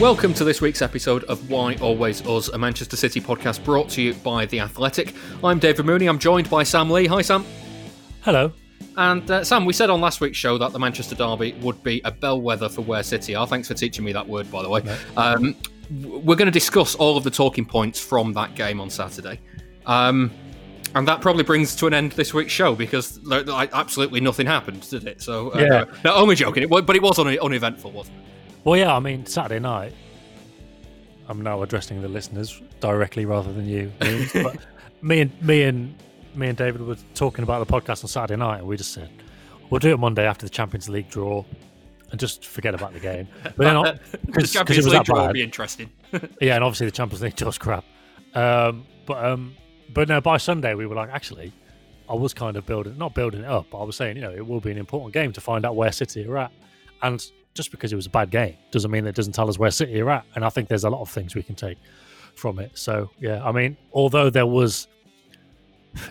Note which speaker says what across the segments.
Speaker 1: Welcome to this week's episode of Why Always Us, a Manchester City podcast brought to you by The Athletic. I'm David Mooney. I'm joined by Sam Lee. Hi, Sam.
Speaker 2: Hello.
Speaker 1: And uh, Sam, we said on last week's show that the Manchester Derby would be a bellwether for where City are. Thanks for teaching me that word, by the way. Um, we're going to discuss all of the talking points from that game on Saturday. Um, and that probably brings to an end this week's show because like, absolutely nothing happened, did it? So, uh,
Speaker 2: Yeah.
Speaker 1: no, only joking. It, but it was un- uneventful, wasn't it?
Speaker 2: Well, yeah, I mean, Saturday night, I'm now addressing the listeners directly rather than you. But me and me and me and David were talking about the podcast on Saturday night, and we just said we'll do it Monday after the Champions League draw, and just forget about the game. But then,
Speaker 1: the
Speaker 2: because it
Speaker 1: Champions League draw will be interesting.
Speaker 2: yeah, and obviously the Champions League draws crap. Um, but um, but no, by Sunday we were like, actually, I was kind of building, not building it up, but I was saying, you know, it will be an important game to find out where City are at, and just because it was a bad game doesn't mean that it doesn't tell us where City are at. And I think there's a lot of things we can take from it. So yeah, I mean, although there was,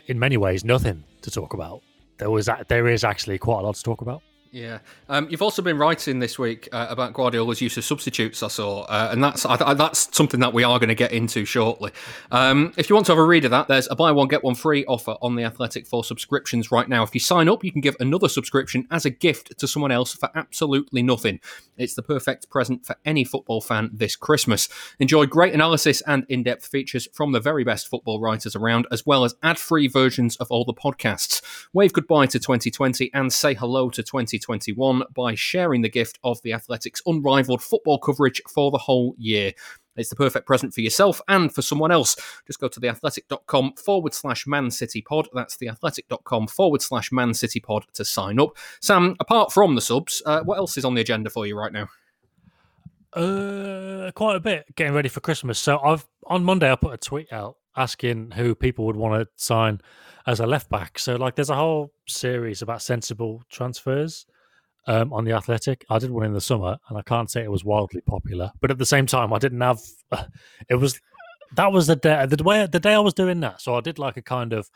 Speaker 2: in many ways, nothing to talk about, there was there is actually quite a lot to talk about.
Speaker 1: Yeah, um, you've also been writing this week uh, about Guardiola's use of substitutes. I saw, uh, and that's I, that's something that we are going to get into shortly. Um, if you want to have a read of that, there's a buy one get one free offer on the Athletic for subscriptions right now. If you sign up, you can give another subscription as a gift to someone else for absolutely nothing. It's the perfect present for any football fan this Christmas. Enjoy great analysis and in-depth features from the very best football writers around, as well as ad-free versions of all the podcasts. Wave goodbye to 2020 and say hello to 2021 by sharing the gift of the Athletics' unrivaled football coverage for the whole year. It's the perfect present for yourself and for someone else. Just go to theathletic.com forward slash Man City Pod. That's theathletic.com forward slash Man City Pod to sign up. Sam, apart from the subs, uh, what else is on the agenda for you right now?
Speaker 2: Uh, quite a bit getting ready for Christmas. So I've on Monday I put a tweet out asking who people would want to sign as a left back. So like, there's a whole series about sensible transfers um, on the Athletic. I did one in the summer, and I can't say it was wildly popular. But at the same time, I didn't have. It was that was the day the way the day I was doing that. So I did like a kind of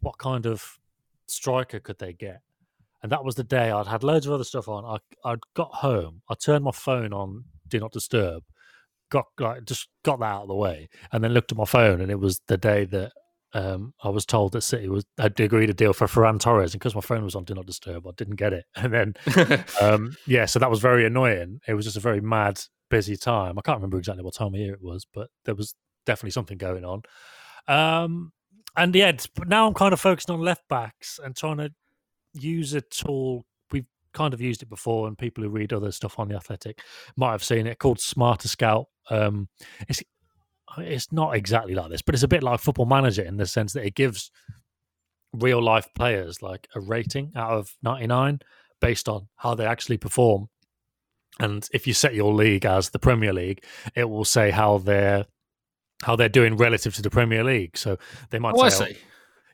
Speaker 2: what kind of striker could they get? And that was the day I'd had loads of other stuff on. I I'd got home. I turned my phone on do not disturb. Got like just got that out of the way, and then looked at my phone, and it was the day that um, I was told that City was had agreed a deal for Ferran Torres, and because my phone was on do not disturb, I didn't get it. And then um, yeah, so that was very annoying. It was just a very mad, busy time. I can't remember exactly what time of year it was, but there was definitely something going on. Um, and yeah, but now I'm kind of focusing on left backs and trying to use a tool. Kind of used it before, and people who read other stuff on the Athletic might have seen it called Smarter Scout. Um, it's it's not exactly like this, but it's a bit like Football Manager in the sense that it gives real life players like a rating out of 99 based on how they actually perform. And if you set your league as the Premier League, it will say how they're how they're doing relative to the Premier League. So they might
Speaker 1: Oh, I
Speaker 2: say,
Speaker 1: see.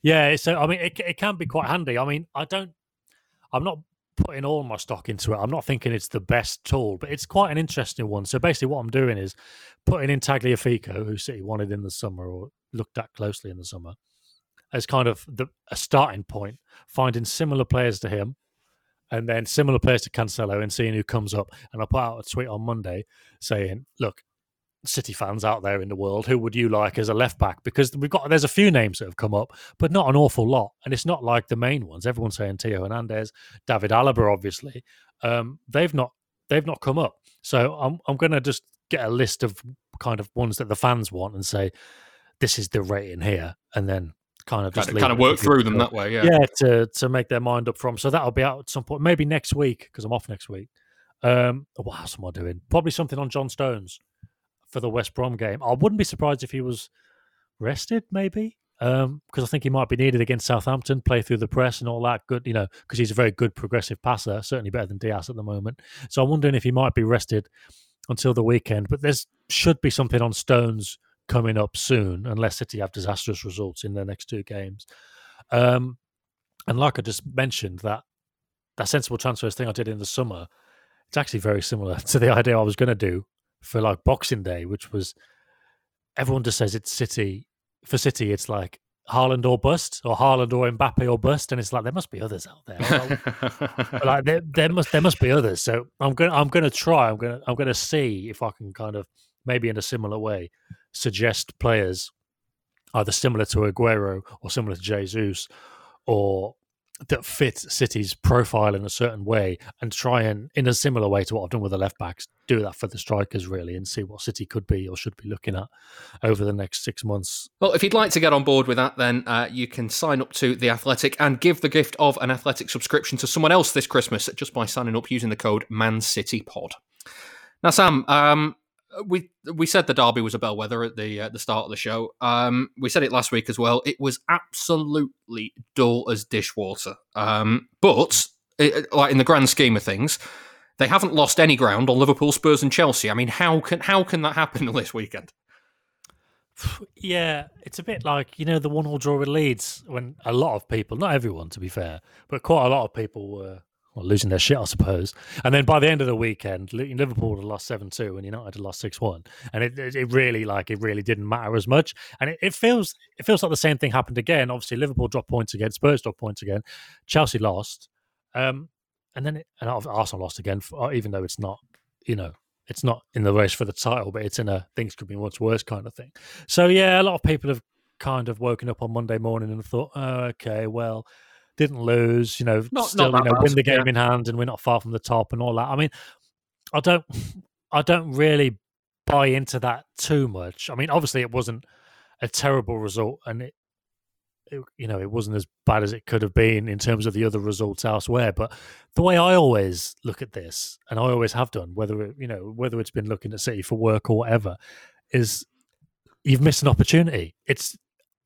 Speaker 2: yeah, so I mean, it, it can be quite handy. I mean, I don't, I'm not putting all my stock into it. I'm not thinking it's the best tool, but it's quite an interesting one. So basically, what I'm doing is putting in Tagliafico, who City wanted in the summer or looked at closely in the summer, as kind of the a starting point, finding similar players to him. And then similar players to Cancelo and seeing who comes up. And I put out a tweet on Monday saying, look, City fans out there in the world, who would you like as a left back? Because we've got there's a few names that have come up, but not an awful lot, and it's not like the main ones. Everyone's saying Theo Hernandez, David Alaba, obviously. Um, they've not they've not come up, so I'm I'm going to just get a list of kind of ones that the fans want and say this is the rating here, and then kind of
Speaker 1: kind
Speaker 2: just leave
Speaker 1: kind of work through them that way. Yeah.
Speaker 2: yeah to to make their mind up from. So that'll be out at some point, maybe next week because I'm off next week. Um, what else am I doing? Probably something on John Stones for the West Brom game. I wouldn't be surprised if he was rested, maybe, because I think he might be needed against Southampton, play through the press and all that. Good, you know, because he's a very good progressive passer, certainly better than Dias at the moment. So I'm wondering if he might be rested until the weekend. But there's should be something on Stones coming up soon, unless City have disastrous results in their next two games. Um, and like I just mentioned, that that sensible transfers thing I did in the summer, it's actually very similar to the idea I was going to do for like Boxing Day, which was everyone just says it's City for City. It's like Haaland or bust, or Haaland or Mbappe or bust, and it's like there must be others out there. Like there, there must there must be others. So I'm gonna I'm gonna try. I'm gonna I'm gonna see if I can kind of maybe in a similar way suggest players either similar to Aguero or similar to Jesus or that fit City's profile in a certain way and try and in a similar way to what I've done with the left backs, do that for the strikers really and see what City could be or should be looking at over the next six months.
Speaker 1: Well, if you'd like to get on board with that, then uh, you can sign up to The Athletic and give the gift of an Athletic subscription to someone else this Christmas just by signing up using the code ManCityPod. Now, Sam, um, we we said the derby was a bellwether at the uh, the start of the show. Um, we said it last week as well. It was absolutely dull as dishwater. Um, but it, like in the grand scheme of things, they haven't lost any ground on Liverpool, Spurs, and Chelsea. I mean, how can how can that happen this weekend?
Speaker 2: Yeah, it's a bit like you know the one-all draw with Leeds when a lot of people, not everyone to be fair, but quite a lot of people were well, losing their shit, I suppose. And then by the end of the weekend, Liverpool had lost seven two, and United had lost six one, and it, it really like it really didn't matter as much. And it, it feels it feels like the same thing happened again. Obviously, Liverpool dropped points again, Spurs dropped points again, Chelsea lost, um, and then it, and Arsenal lost again, for, even though it's not you know it's not in the race for the title, but it's in a things could be much worse kind of thing. So yeah, a lot of people have kind of woken up on Monday morning and thought, oh, okay, well, didn't lose, you know,
Speaker 1: Not-
Speaker 2: still
Speaker 1: not
Speaker 2: you know, win the game
Speaker 1: yeah.
Speaker 2: in hand, and we're not far from the top and all that. I mean, I don't, I don't really buy into that too much. I mean, obviously, it wasn't a terrible result, and it, it, you know, it wasn't as bad as it could have been in terms of the other results elsewhere. But the way I always look at this, and I always have done, whether it, you know, whether it's been looking at City for work or whatever, is you've missed an opportunity. It's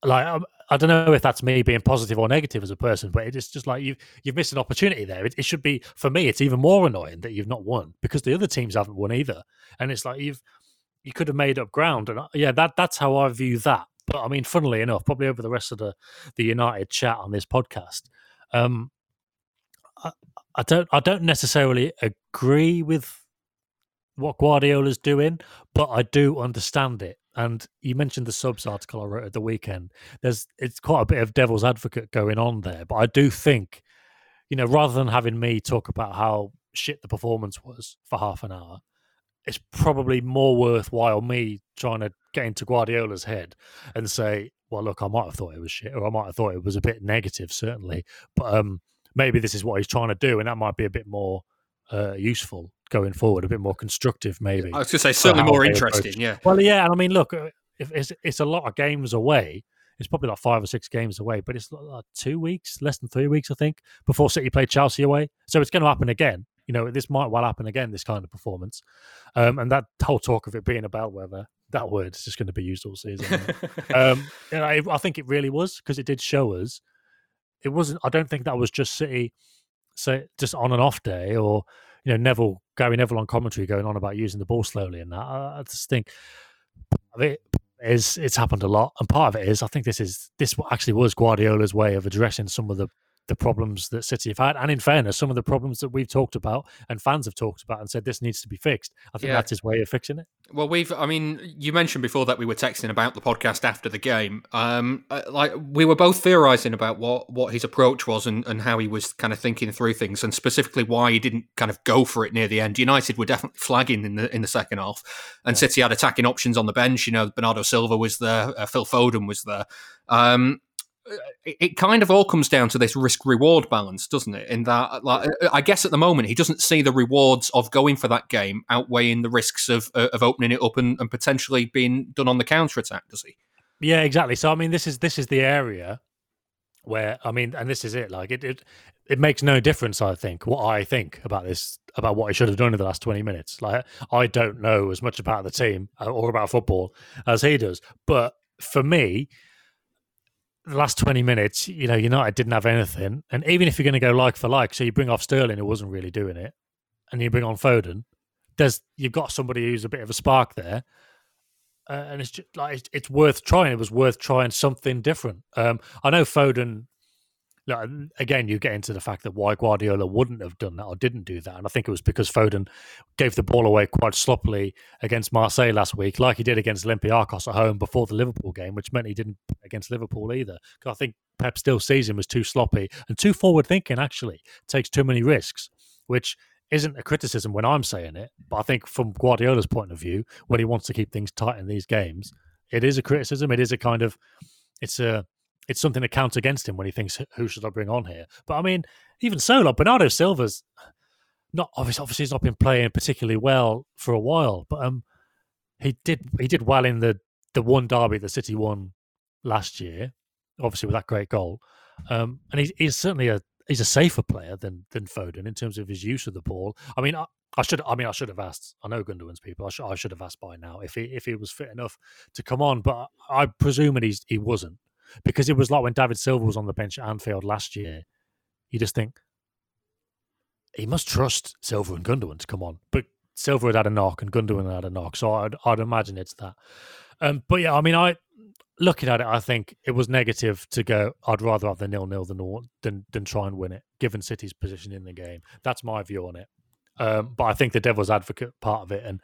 Speaker 2: like I don't know if that's me being positive or negative as a person, but it's just like you've you've missed an opportunity there. It, it should be for me. It's even more annoying that you've not won because the other teams haven't won either, and it's like you've you could have made up ground. And I- yeah, that that's how I view that. But I mean, funnily enough, probably over the rest of the the United chat on this podcast, um, I, I don't I don't necessarily agree with what Guardiola's doing, but I do understand it. And you mentioned the subs article I wrote at the weekend. There's it's quite a bit of devil's advocate going on there, but I do think, you know, rather than having me talk about how shit the performance was for half an hour, it's probably more worthwhile me trying to get into Guardiola's head and say, well, look, I might have thought it was shit, or I might have thought it was a bit negative, certainly, but um, maybe this is what he's trying to do, and that might be a bit more uh, useful going forward, a bit more constructive, maybe.
Speaker 1: I was going to say certainly more interesting.
Speaker 2: approach-
Speaker 1: Yeah.
Speaker 2: Well, yeah, and I mean, look, uh, if it's it's a lot of games away. It's probably like five or six games away, but it's like two weeks, less than three weeks, I think, before City play Chelsea away. So it's going to happen again. You know, this might well happen again. This kind of performance, um, and that whole talk of it being a bellwether, that word is just going to be used all season. um, I, I think it really was because it did show us. It wasn't. I don't think that was just City, so just on and off day, or you know Neville, Gary Neville on commentary going on about using the ball slowly and that. I, just think of it is it's happened a lot, and part of it is I think this is this actually was Guardiola's way of addressing some of the the problems that City have had, and in fairness, some of the problems that we've talked about and fans have talked about and said this needs to be fixed. I think
Speaker 1: Yeah.
Speaker 2: that's his way of fixing it.
Speaker 1: Well, we've. I mean, you mentioned before that we were texting about the podcast after the game. Um, uh, like we were both theorising about what what his approach was and, and how he was kind of thinking through things, and specifically why he didn't kind of go for it near the end. United were definitely flagging in the in the second half, and City had attacking options on the bench. You know, Bernardo Silva was there, uh, Phil Foden was there. Um, it, it kind of all comes down to this risk reward balance, doesn't it? In that, like, I guess at the moment he doesn't see the rewards of going for that game outweighing the risks of uh, of opening it up and, and potentially being done on the counter attack. Does he?
Speaker 2: Yeah, exactly. So I mean, this is this is the area where I mean, and this is it. Like it, it, it makes no difference. I think what I think about this, about what he should have done in the last twenty minutes. Like I don't know as much about the team uh, or about football as he does, but for me, the last twenty minutes, you know, United didn't have anything, and even if you're going to go like for like, so you bring off Sterling, who wasn't really doing it, and you bring on Foden, there's you've got somebody who's a bit of a spark there. Uh, and it's just like it's, it's, worth trying. It was worth trying something different. Um, I know Foden. Like, again, you get into the fact that why Guardiola wouldn't have done that or didn't do that, and I think it was because Foden gave the ball away quite sloppily against Marseille last week, like he did against Olympiacos at home before the Liverpool game, which meant he didn't against Liverpool either. Because I think Pep still sees him as too sloppy and too forward thinking. Actually, takes too many risks, which isn't a criticism when I'm saying it, but I think from Guardiola's point of view, when he wants to keep things tight in these games, it is a criticism. It is a kind of, it's a, it's something to count against him when he thinks, who should I bring on here? But I mean, even so, like Bernardo Silva's not obviously, obviously he's not been playing particularly well for a while, but um, he did he did well in the the one derby the City won last year, obviously with that great goal. Um, and he's, he's certainly a he's a safer player than than Foden in terms of his use of the ball. I mean, I, I should I mean I should have asked. I know Gundogan's people. I should I should have asked by now if he if he was fit enough to come on, but I presume he's he wasn't because it was like when David Silva was on the bench at Anfield last year. You just think he must trust Silva and Gundogan to come on, but Silva had had a knock and Gundogan had a knock, so I'd I'd imagine it's that. Um, but yeah, I mean, I looking at it, I think it was negative to go. I'd rather have the nil nil than than than try and win it, given City's position in the game. That's my view on it. Um, but I think the devil's advocate part of it, and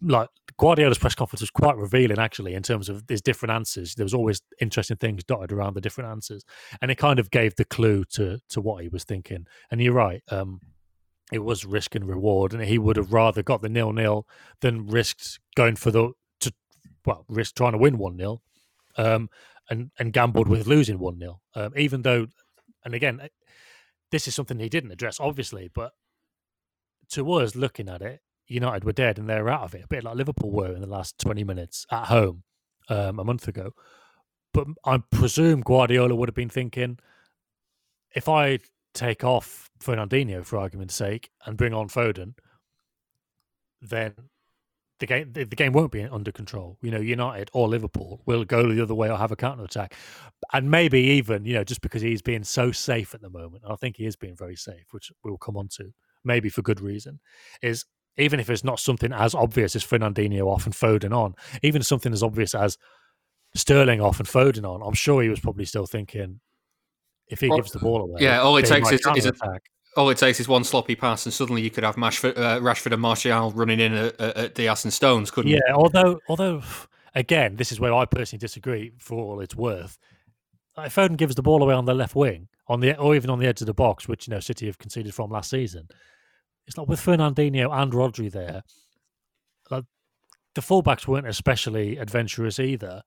Speaker 2: like Guardiola's press conference was quite revealing, actually, in terms of his different answers. There was always interesting things dotted around the different answers, and it kind of gave the clue to to what he was thinking. And you're right. Um, it was risk and reward, and he would have rather got the nil nil than risked going for the to well, risk trying to win 1 0 um, and, and gambled with losing 1 0. Um, even though, and again, this is something he didn't address, obviously, but to us looking at it, United were dead and they're out of it, a bit like Liverpool were in the last 20 minutes at home um, a month ago. But I presume Guardiola would have been thinking if I take off Fernandinho, for argument's sake, and bring on Foden, then the game the, game won't be under control. You know, United or Liverpool will go the other way or have a counter attack, and maybe even you know just because he's being so safe at the moment, and I think he is being very safe, which we'll come on to, maybe for good reason, is even if it's not something as obvious as Fernandinho off and Foden on, even something as obvious as Sterling off and Foden on, I'm sure he was probably still thinking if he well, gives the ball away.
Speaker 1: Yeah, all it takes is, is, a, all it takes is one sloppy pass, and suddenly you could have Mashford, uh, Rashford and Martial running in at, at Dias and Stones, couldn't
Speaker 2: yeah,
Speaker 1: you?
Speaker 2: Yeah, although although again, this is where I personally disagree. For all it's worth, if Foden gives the ball away on the left wing, on the or even on the edge of the box, which you know City have conceded from last season, it's like with Fernandinho and Rodri there. Like the fullbacks weren't especially adventurous either.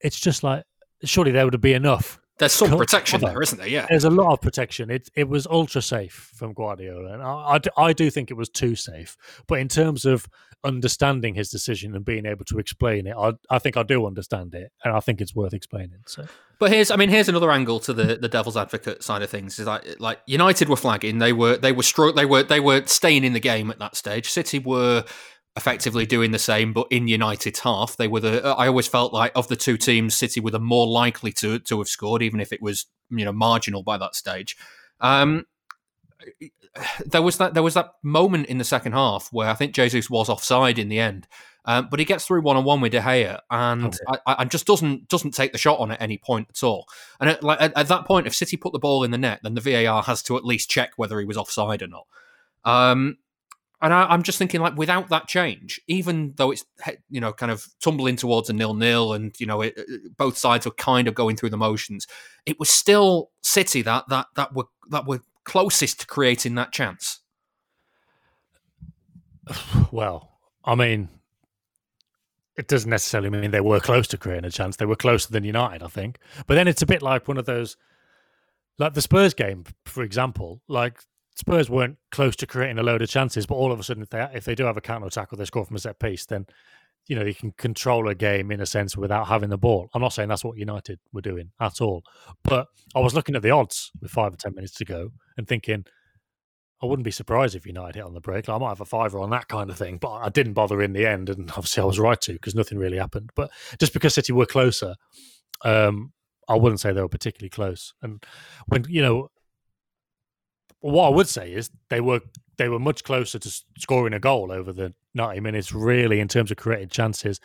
Speaker 2: It's just like surely there would be enough
Speaker 1: there's some protection there, isn't there? Yeah.
Speaker 2: There's a lot of protection. It it was ultra safe from Guardiola. And I, I, I, do think it was too safe. But in terms of understanding his decision and being able to explain it, I, I think I do understand it. And I think it's worth explaining. So.
Speaker 1: But here's, I mean, here's another angle to the, the devil's advocate side of things. Is like, like United were flagging, they were they were stro- they were they were staying in the game at that stage. City were effectively doing the same, but in United's half. They were the. I always felt like of the two teams, City were the more likely to to have scored, even if it was you know marginal by that stage. Um, there was that there was that moment in the second half where I think Jesus was offside in the end, um, but he gets through one on one with De Gea and okay. I, I just doesn't doesn't take the shot on at any point at all. And at, like, at, at, that point, if City put the ball in the net, then the VAR has to at least check whether he was offside or not. Um, and I, am just thinking, like, without that change, even though it's you know kind of tumbling towards a nil-nil, and you know it, uh, both sides were kind of going through the motions, it was still City that that that were that were closest to creating that chance.
Speaker 2: Well, I mean, it doesn't necessarily mean they were close to creating a chance. They were closer than United, I think. But then it's a bit like one of those, like the Spurs game, for example. Like Spurs weren't close to creating a load of chances, but all of a sudden, if they if they do have a counter attack or they score from a set piece, then you know, he can control a game in a sense without having the ball. I'm not saying that's what United were doing at all, but I was looking at the odds with five or ten minutes to go and thinking, I wouldn't be surprised if United hit on the break. Like, I might have a fiver on that kind of thing, but I didn't bother in the end, and obviously I was right to because nothing really happened. But just because City were closer, um, I wouldn't say they were particularly close. And when you know, what I would say is they were they were much closer to scoring a goal over the 90 minutes, really, in terms of creating chances.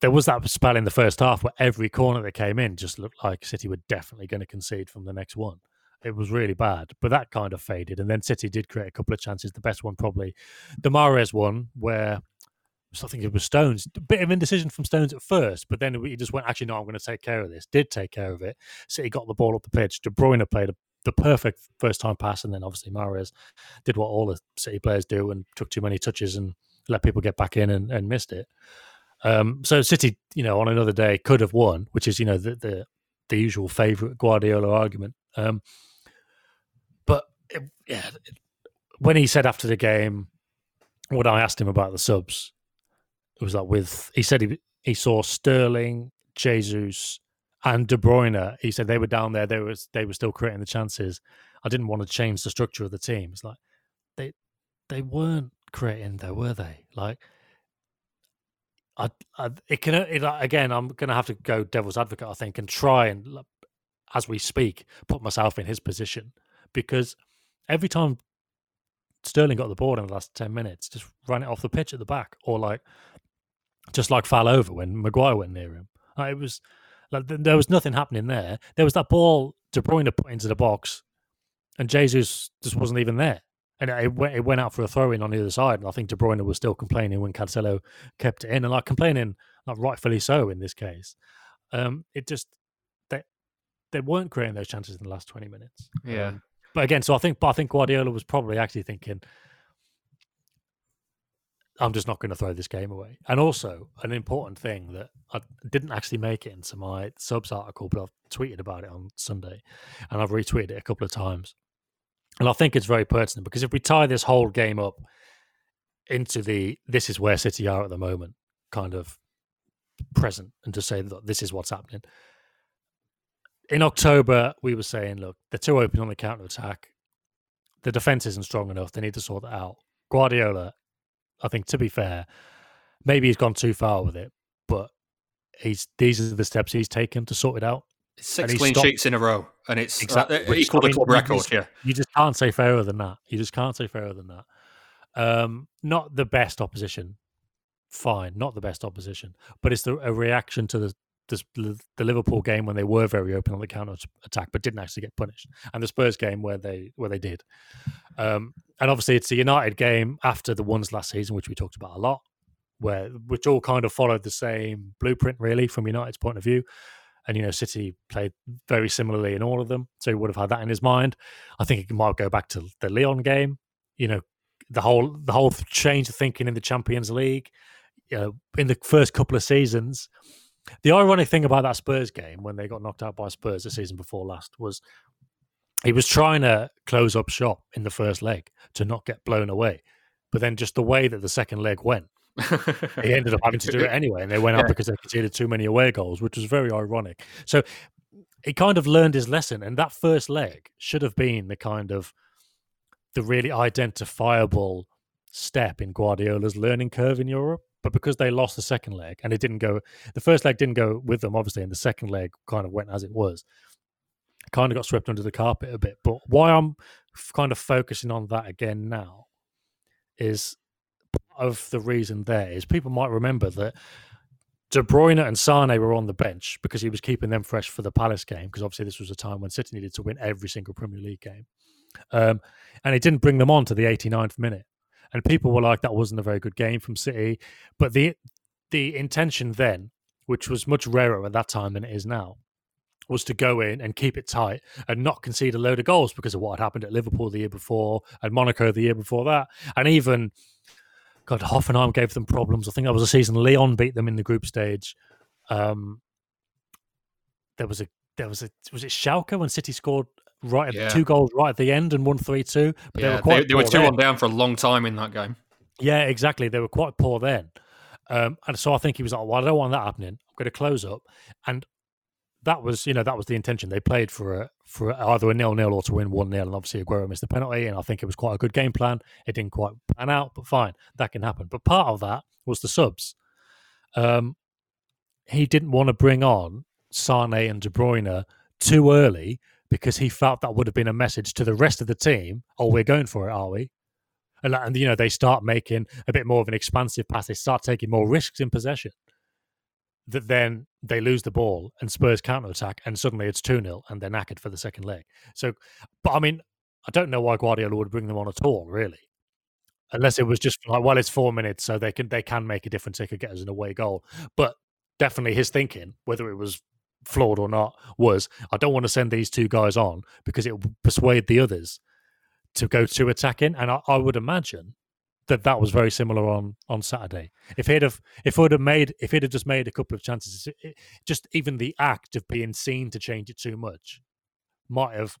Speaker 2: There was that spell in the first half where every corner that came in just looked like City were definitely going to concede from the next one. It was really bad, but that kind of faded. And then City did create a couple of chances. The best one, probably the Mahrez one, where I think it was Stones. A bit of indecision from Stones at first, but then he just went, actually, no, I'm going to take care of this. Did take care of it. City got the ball up the pitch. De Bruyne played a the perfect first time pass, and then obviously Mahrez did what all the City players do and took too many touches and let people get back in and, and missed it. Um, so City, you know, on another day could have won, which is you know the the, the usual favourite Guardiola argument. Um, but it, yeah, when he said after the game, when I asked him about the subs, it was like with he said he he saw Sterling, Jesus, and De Bruyne, he said they were down there. They was they were still creating the chances. I didn't want to change the structure of the team. It's like they they weren't creating though, were they? Like I, I it can it, again. I'm going to have to go devil's advocate, I think, and try and as we speak put myself in his position because every time Sterling got the ball in the last ten minutes, just ran it off the pitch at the back, or like just like fell over when Maguire went near him. Like, it was like there was nothing happening there. There was that ball De Bruyne put into the box, and Jesus just wasn't even there. And it went, it went out for a throw in on the other side. And I think De Bruyne was still complaining when Cancelo kept it in, and like complaining, like rightfully so in this case. Um, it just they they weren't creating those chances in the last twenty minutes.
Speaker 1: Yeah.
Speaker 2: Um, but again, so I think, but I think Guardiola was probably actually thinking, I'm just not going to throw this game away. And also, an important thing that I didn't actually make it into my subs article, but I've tweeted about it on Sunday and I've retweeted it a couple of times. And I think it's very pertinent because if we tie this whole game up into the this is where City are at the moment kind of present and to say that this is what's happening. In October, we were saying, look, they're too open on the counter attack. The defense isn't strong enough. They need to sort that out. Guardiola I think to be fair, maybe he's gone too far with it, but he's these are the steps he's taken to sort it out.
Speaker 1: Six clean stopped. sheets in a row, and it's
Speaker 2: exactly
Speaker 1: uh, equal the club record.
Speaker 2: Just,
Speaker 1: yeah,
Speaker 2: you just can't say fairer than that. You just can't say fairer than that. Um, not the best opposition, fine, not the best opposition, but it's the, a reaction to the the, the Liverpool game when they were very open on the counter attack, but didn't actually get punished, and the Spurs game where they where they did. Um, and obviously, it's a United game after the ones last season, which we talked about a lot, where which all kind of followed the same blueprint, really, from United's point of view. And you know, City played very similarly in all of them, so he would have had that in his mind. I think it might go back to the Lyon game. You know, the whole the whole change of thinking in the Champions League. You know, in the first couple of seasons, the ironic thing about that Spurs game when they got knocked out by Spurs the season before last was he was trying to close up shop in the first leg to not get blown away. But then just the way that the second leg went, he ended up having to do it anyway. And they went yeah. out because they conceded too many away goals, which was very ironic. So he kind of learned his lesson. And that first leg should have been the kind of the really identifiable step in Guardiola's learning curve in Europe but because they lost the second leg and it didn't go, the first leg didn't go with them, obviously, and the second leg kind of went as it was. Kind of got swept under the carpet a bit. But why I'm kind of focusing on that again now is of the reason there is people might remember that De Bruyne and Sane were on the bench because he was keeping them fresh for the Palace game because obviously this was a time when City needed to win every single Premier League game. Um, and he didn't bring them on to the 89th minute and people were like, "That wasn't a very good game from City." But the the intention then, which was much rarer at that time than it is now, was to go in and keep it tight and not concede a load of goals because of what had happened at Liverpool the year before and Monaco the year before that, and even God, Hoffenheim gave them problems. I think that was a season Lyon beat them in the group stage. Um, there was a there was a was it Schalke when City scored right yeah. two goals right at the end and one three two.
Speaker 1: But yeah, they were, they, they were two then. on down for a long time in that game.
Speaker 2: Yeah, exactly. They were quite poor then. Um, and so I think he was like, well, I don't want that happening. I'm going to close up. And that was, you know, that was the intention. They played for a, for either a nil nil or to win one nil. And obviously Aguero missed the penalty. And I think it was quite a good game plan. It didn't quite pan out, but fine, that can happen. But part of that was the subs. Um, he didn't want to bring on Sane and De Bruyne too early because he felt that would have been a message to the rest of the team. Oh, we're going for it, are we? And, and you know they start making a bit more of an expansive pass. They start taking more risks in possession. That then they lose the ball and Spurs counter attack, and suddenly it's two 0 and they're knackered for the second leg. So, but I mean, I don't know why Guardiola would bring them on at all, really, unless it was just like, well, it's four minutes, so they can they can make a difference. They could get us an away goal, but definitely his thinking, whether it was flawed or not, was I don't want to send these two guys on because it will persuade the others to go to attacking. And I, I, would imagine that that was very similar on on Saturday. If he'd have if he'd have made if he'd have just made a couple of chances, it, just even the act of being seen to change it too much might have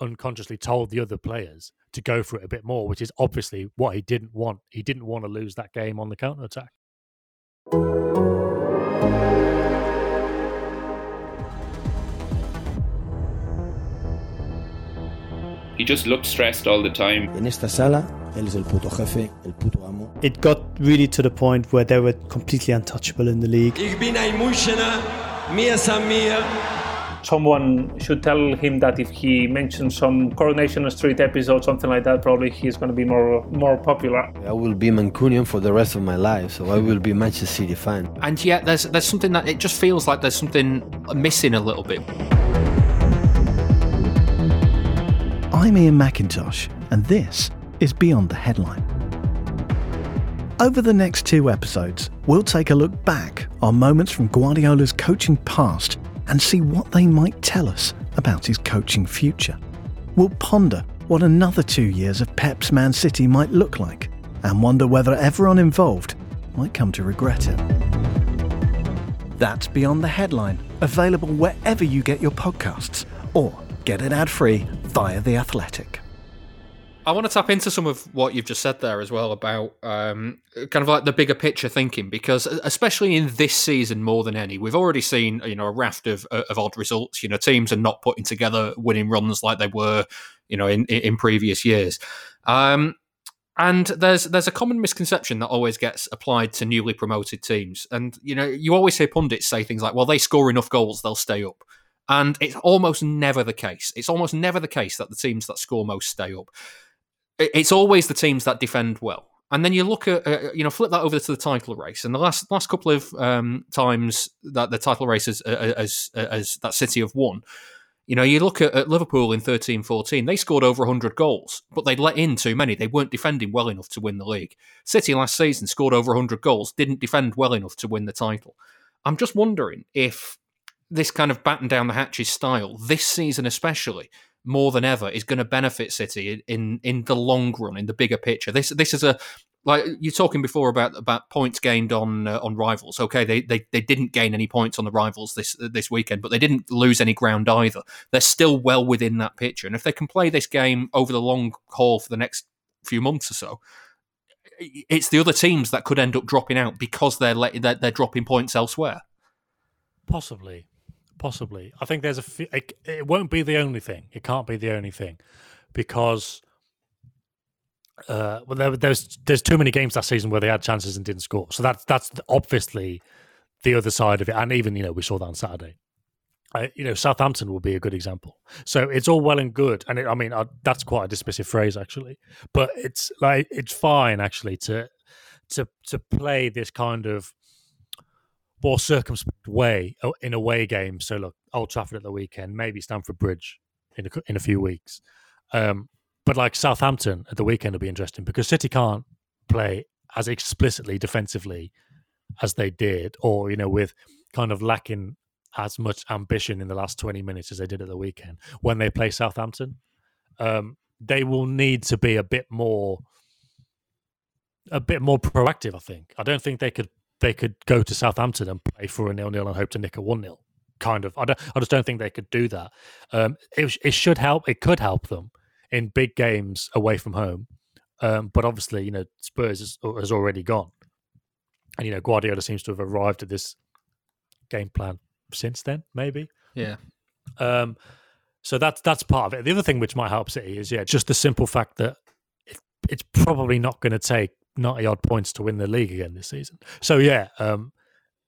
Speaker 2: unconsciously told the other players to go for it a bit more, which is obviously what he didn't want. He didn't want to lose that game on the counter attack.
Speaker 3: He just looked stressed all the time.
Speaker 4: En esta sala, él es el puto jefe, el puto amo.
Speaker 5: It got really to the point where they were completely untouchable in the league.
Speaker 6: Ich bin ein Münchener, mir mir.
Speaker 7: Someone should tell him that if he mentions some Coronation Street episode, something like that, probably he's going to be more more popular.
Speaker 4: I will be Mancunian for the rest of my life, so I will be Manchester City fan.
Speaker 1: And yet, there's there's something that it just feels like there's something missing a little bit.
Speaker 8: I'm Ian McIntosh, and this is Beyond the Headline. Over the next two episodes, we'll take a look back on moments from Guardiola's coaching past and see what they might tell us about his coaching future. We'll ponder what another two years of Pep's Man City might look like and wonder whether everyone involved might come to regret it. That's Beyond the Headline, available wherever you get your podcasts or Get it ad free via The Athletic.
Speaker 1: I want to tap into some of what you've just said there as well about um, kind of like the bigger picture thinking, because especially in this season more than any, we've already seen you know a raft of of odd results. You know, teams are not putting together winning runs like they were, you know, in in previous years. Um, and there's there's a common misconception that always gets applied to newly promoted teams, and you know you always hear pundits say things like, "Well, they score enough goals, they'll stay up." And it's almost never the case. It's almost never the case that the teams that score most stay up. It's always the teams that defend well. And then you look at, uh, you know, flip that over to the title race. And the last last couple of um, times that the title race as, as, as that City have won, you know, you look at, at, Liverpool in 13 14, they scored over 100 goals, but they'd let in too many. They weren't defending well enough to win the league. City last season scored over 100 goals, didn't defend well enough to win the title. I'm just wondering if this kind of batten down the hatches style this season, especially more than ever, is going to benefit City in in the long run, in the bigger picture. This this is a like you're talking before about about points gained on uh, on rivals. Okay, they, they they didn't gain any points on the rivals this this weekend, but they didn't lose any ground either. They're still well within that picture, and if they can play this game over the long haul for the next few months or so, it's the other teams that could end up dropping out because they're they're, they're dropping points elsewhere.
Speaker 2: Possibly, Possibly. I think there's a. It, it won't be the only thing. It can't be the only thing because uh, well, there, there's there's too many games that season where they had chances and didn't score. So that's that's obviously the other side of it. And even you know we saw that on Saturday. Uh, you know Southampton will be a good example. So it's all well and good, and it, I mean uh, that's quite a dismissive phrase actually, but it's like it's fine actually to to to play this kind of more circumspect way uh, in away games. So look, Old Trafford at the weekend, maybe Stamford Bridge in a, in a few weeks. Um, but like Southampton at the weekend will be interesting because City can't play as explicitly defensively as they did, or you know, with kind of lacking as much ambition in the last twenty minutes as they did at the weekend when they play Southampton. Um, they will need to be a bit more, a bit more proactive. I think. I don't think they could they could go to Southampton and play for a nil nil and hope to nick a one nil. Kind of. I, don't, I just don't think they could do that. Um, it, it should help. It could help them in big games away from home. Um, but obviously, you know, Spurs has, has already gone. And you know, Guardiola seems to have arrived at this game plan since then, maybe.
Speaker 1: Yeah.
Speaker 2: Um, so that's that's part of it. The other thing which might help City is yeah, just the simple fact that it, it's probably not going to take ninety odd points to win the league again this season. So yeah, um,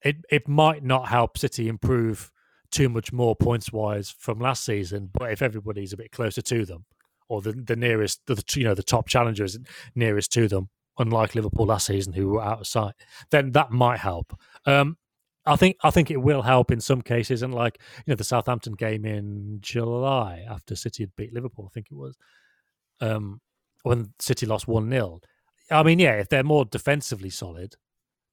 Speaker 2: it it might not help City improve too much more points wise from last season, but if everybody's a bit closer to them, or the the nearest, the you know the top challengers nearest to them, unlike Liverpool last season who were out of sight, then that might help. Um, I think I think it will help in some cases, and like you know the Southampton game in July after City had beat Liverpool, I think it was, um, when City lost one 0 I mean, yeah, if they're more defensively solid,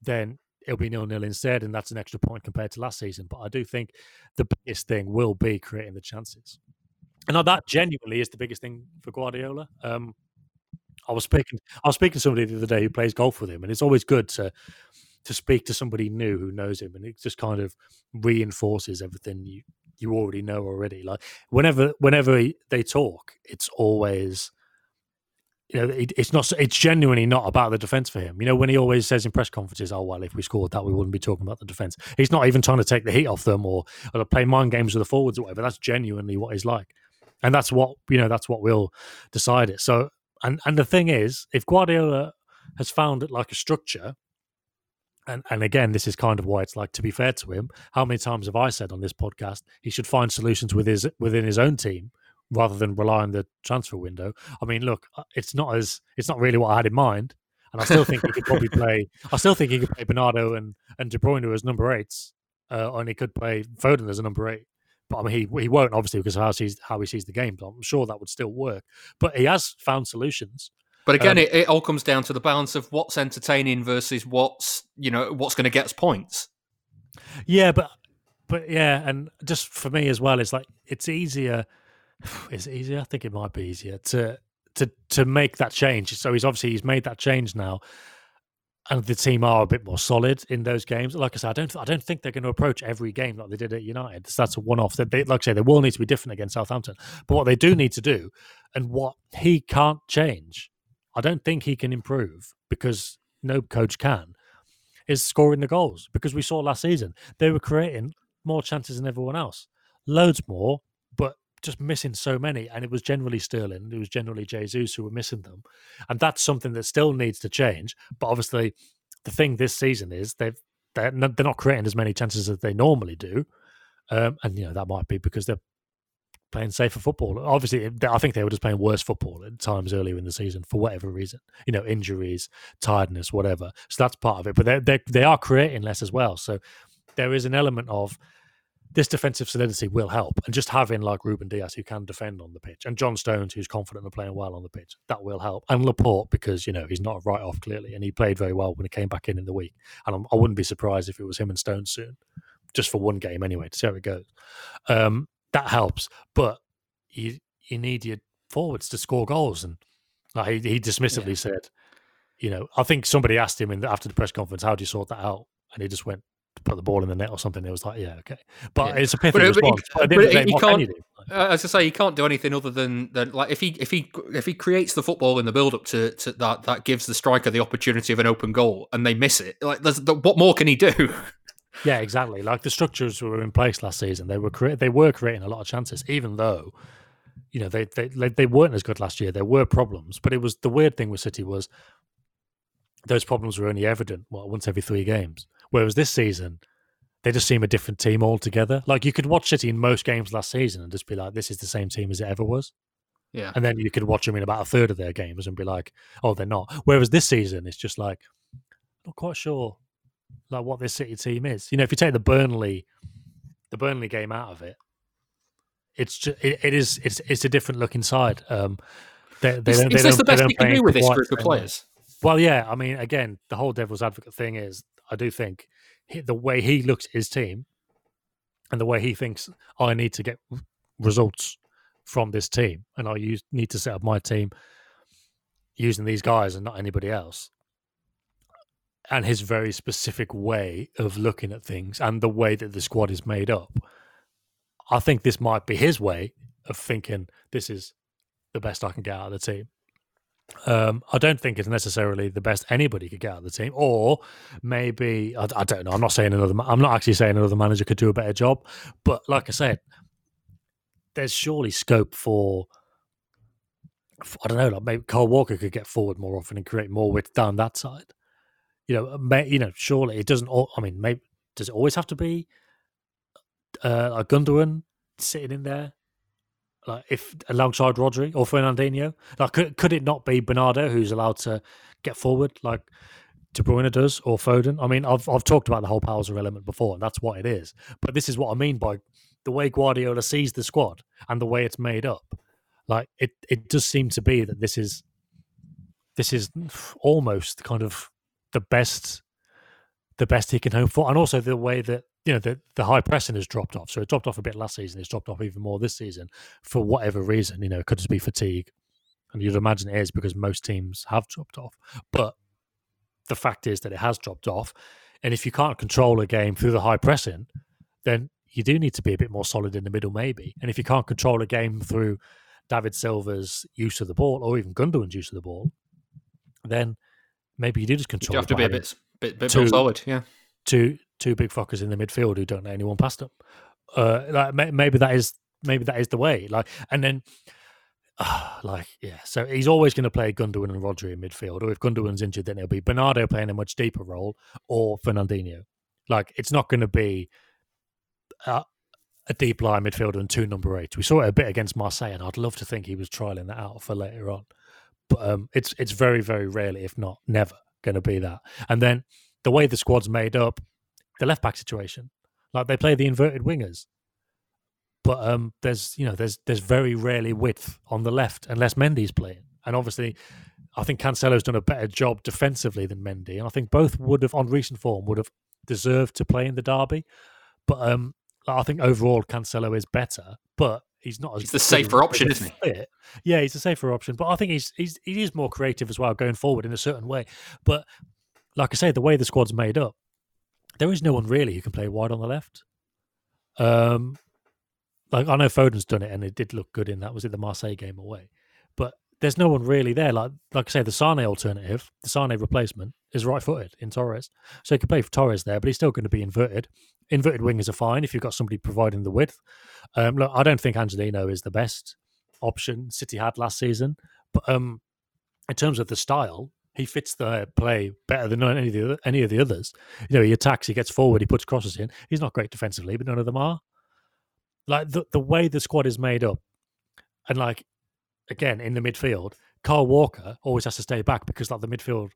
Speaker 2: then it'll be nil nil instead, and that's an extra point compared to last season. But I do think the biggest thing will be creating the chances, and that genuinely is the biggest thing for Guardiola. Um, I was speaking, I was speaking to somebody the other day who plays golf with him, and it's always good to to speak to somebody new who knows him, and it just kind of reinforces everything you you already know already. Like whenever whenever they talk, it's always you know it, it's not it's genuinely not about the defense for him. You know when he always says in press conferences, "Oh well, if we scored that, we wouldn't be talking about the defense." He's not even trying to take the heat off them or or play mind games with the forwards or whatever. That's genuinely what he's like, and that's what you know. That's what will decide it. So and and the thing is, if Guardiola has found it like a structure and and again, this is kind of why it's like to be fair to him. How many times have I said on this podcast he should find solutions with his within his own team rather than rely on the transfer window? I mean, look, uh, it's not as it's not really what I had in mind, and I still think he could probably play. I still think he could play Bernardo and and De Bruyne as number eights, uh, and he could play Foden as a number eight. But I mean, he he won't obviously because how he sees how he sees the game. But I'm sure that would still work. But he has found solutions.
Speaker 1: But again, um, it, it all comes down to the balance of what's entertaining versus what's you know what's going to get us points.
Speaker 2: Yeah, but but yeah, and just for me as well, it's like it's easier. Is it easier? I think it might be easier to to to make that change. So he's obviously he's made that change now, and the team are a bit more solid in those games. Like I said, I don't I don't think they're going to approach every game like they did at United. So that's a one off. They like I say they will need to be different against Southampton. But what they do need to do, and what he can't change, I don't think he can improve because no coach can, is scoring the goals. Because we saw last season, they were creating more chances than everyone else. Loads more, just missing so many. And it was generally Sterling, it was generally Jesus who were missing them. And that's something that still needs to change. But obviously, the thing this season is they've they're not, they're not creating as many chances as they normally do. Um, and you know that might be because they're playing safer football. Obviously, I think they were just playing worse football at times earlier in the season for whatever reason. You know, injuries, tiredness, whatever. So that's part of it. But they they they are creating less as well. So there is an element of this defensive solidity will help, and just having like Ruben Dias, who can defend on the pitch, and John Stones who's confident and playing well on the pitch, that will help. And Laporte because you know he's not a write off clearly, and he played very well when he came back in in the week. And I'm, I would not be surprised if it was him and Stones soon, just for one game anyway to see how it goes. Um, that helps. But you you need your forwards to score goals, and like he, he dismissively yeah. said, you know, I think somebody asked him in the, after the press conference, "How do you sort that out?" And he just went put the ball in the net or something. It was like, yeah, okay, but yeah. it's a pithy but, response. But,
Speaker 1: but, but he, can't. Can uh, as I say, he can't do anything other than, than like if he if he if he creates the football in the build up to, to that that gives the striker the opportunity of an open goal and they miss it. Like, the, what more can he do?
Speaker 2: Yeah, exactly. Like the structures were in place last season. They were cre- they were creating a lot of chances, even though you know they, they they weren't as good last year. There were problems, but it was the weird thing with City was those problems were only evident well, once every three games. Whereas this season, they just seem a different team altogether. Like you could watch City in most games last season and just be like, "This is the same team as it ever was."
Speaker 1: Yeah,
Speaker 2: and then you could watch them in about a third of their games and be like, "Oh, they're not." Whereas this season, it's just like, not quite sure like what this City team is. You know, if you take the Burnley, the Burnley game out of it, it's just, it, it is it's it's a different look inside. Um,
Speaker 1: they, they is, don't, is this the best you can do with this group of players?
Speaker 2: Well, yeah. I mean, again, the whole devil's advocate thing is, I do think the way he looks at his team and the way he thinks I need to get results from this team, and I use, need to set up my team using these guys and not anybody else and his very specific way of looking at things and the way that the squad is made up. I think this might be his way of thinking this is the best I can get out of the team. Um, I don't think it's necessarily the best anybody could get out of the team, or maybe I, I don't know. I'm not saying another. I'm not actually saying another manager could do a better job, but like I said, there's surely scope for. I don't know. Like maybe Kyle Walker could get forward more often and create more width down that side. You know, may, you know. Surely it doesn't. All, I mean, maybe does it always have to be uh, like Gundogan sitting in there like if alongside Rodri or Fernandinho? Like could could it not be Bernardo who's allowed to get forward like De Bruyne does or Foden? I mean, I've I've talked about the whole Palzer element before, and that's what it is. But this is what I mean by the way Guardiola sees the squad and the way it's made up. Like it it does seem to be that this is this is almost kind of the best the best he can hope for, and also the way that you know the the high pressing has dropped off. So it dropped off a bit last season. It's dropped off even more this season for whatever reason. You know, it could just be fatigue, and you'd imagine it is because most teams have dropped off. But the fact is that it has dropped off, and if you can't control a game through the high pressing, then you do need to be a bit more solid in the middle, maybe. And if you can't control a game through David Silva's use of the ball or even Gundogan's use of the ball, then maybe you do just control.
Speaker 1: You have to be a bit, bit, bit more solid, yeah.
Speaker 2: Two two big fuckers in the midfield who don't know anyone past them. Uh, like maybe that is maybe that is the way. Like, and then, uh, like, yeah. So he's always going to play Gundogan and Rodri in midfield, or if Gundogan's injured, then it'll be Bernardo playing a much deeper role, or Fernandinho. Like, it's not going to be a, a deep line midfielder and two number eight. We saw it a bit against Marseille, and I'd love to think he was trialing that out for later on. But um, it's it's very very rarely, if not never, going to be that. And then the way the squad's made up, the left back situation. Like they play the inverted wingers, but um, there's you know there's there's very rarely width on the left unless Mendy's playing, and obviously. I think Cancelo's done a better job defensively than Mendy, and I think both would have, on recent form, would have deserved to play in the derby. But um, I think overall Cancelo is better, but he's not.
Speaker 1: He's the safer option, isn't he?
Speaker 2: Fit. Yeah, he's a safer option, but I think he's he's he is more creative as well going forward in a certain way. But like I say, the way the squad's made up, there is no one really who can play wide on the left. Um, like I know Foden's done it, and it did look good in that. Was it the Marseille game away? There's no one really there. Like like I say, the Sane alternative, the Sane replacement is right-footed in Torres, so he can play for Torres there, but he's still going to be inverted. Inverted wingers are fine if you've got somebody providing the width. Um, look, I don't think Angelino is the best option City had last season, but um, in terms of the style, he fits the play better than any of the any of the others. You know, he attacks, he gets forward, he puts crosses in. He's not great defensively, but none of them are. Like the the way the squad is made up, and like again in the midfield, Kyle Walker always has to stay back because like the midfield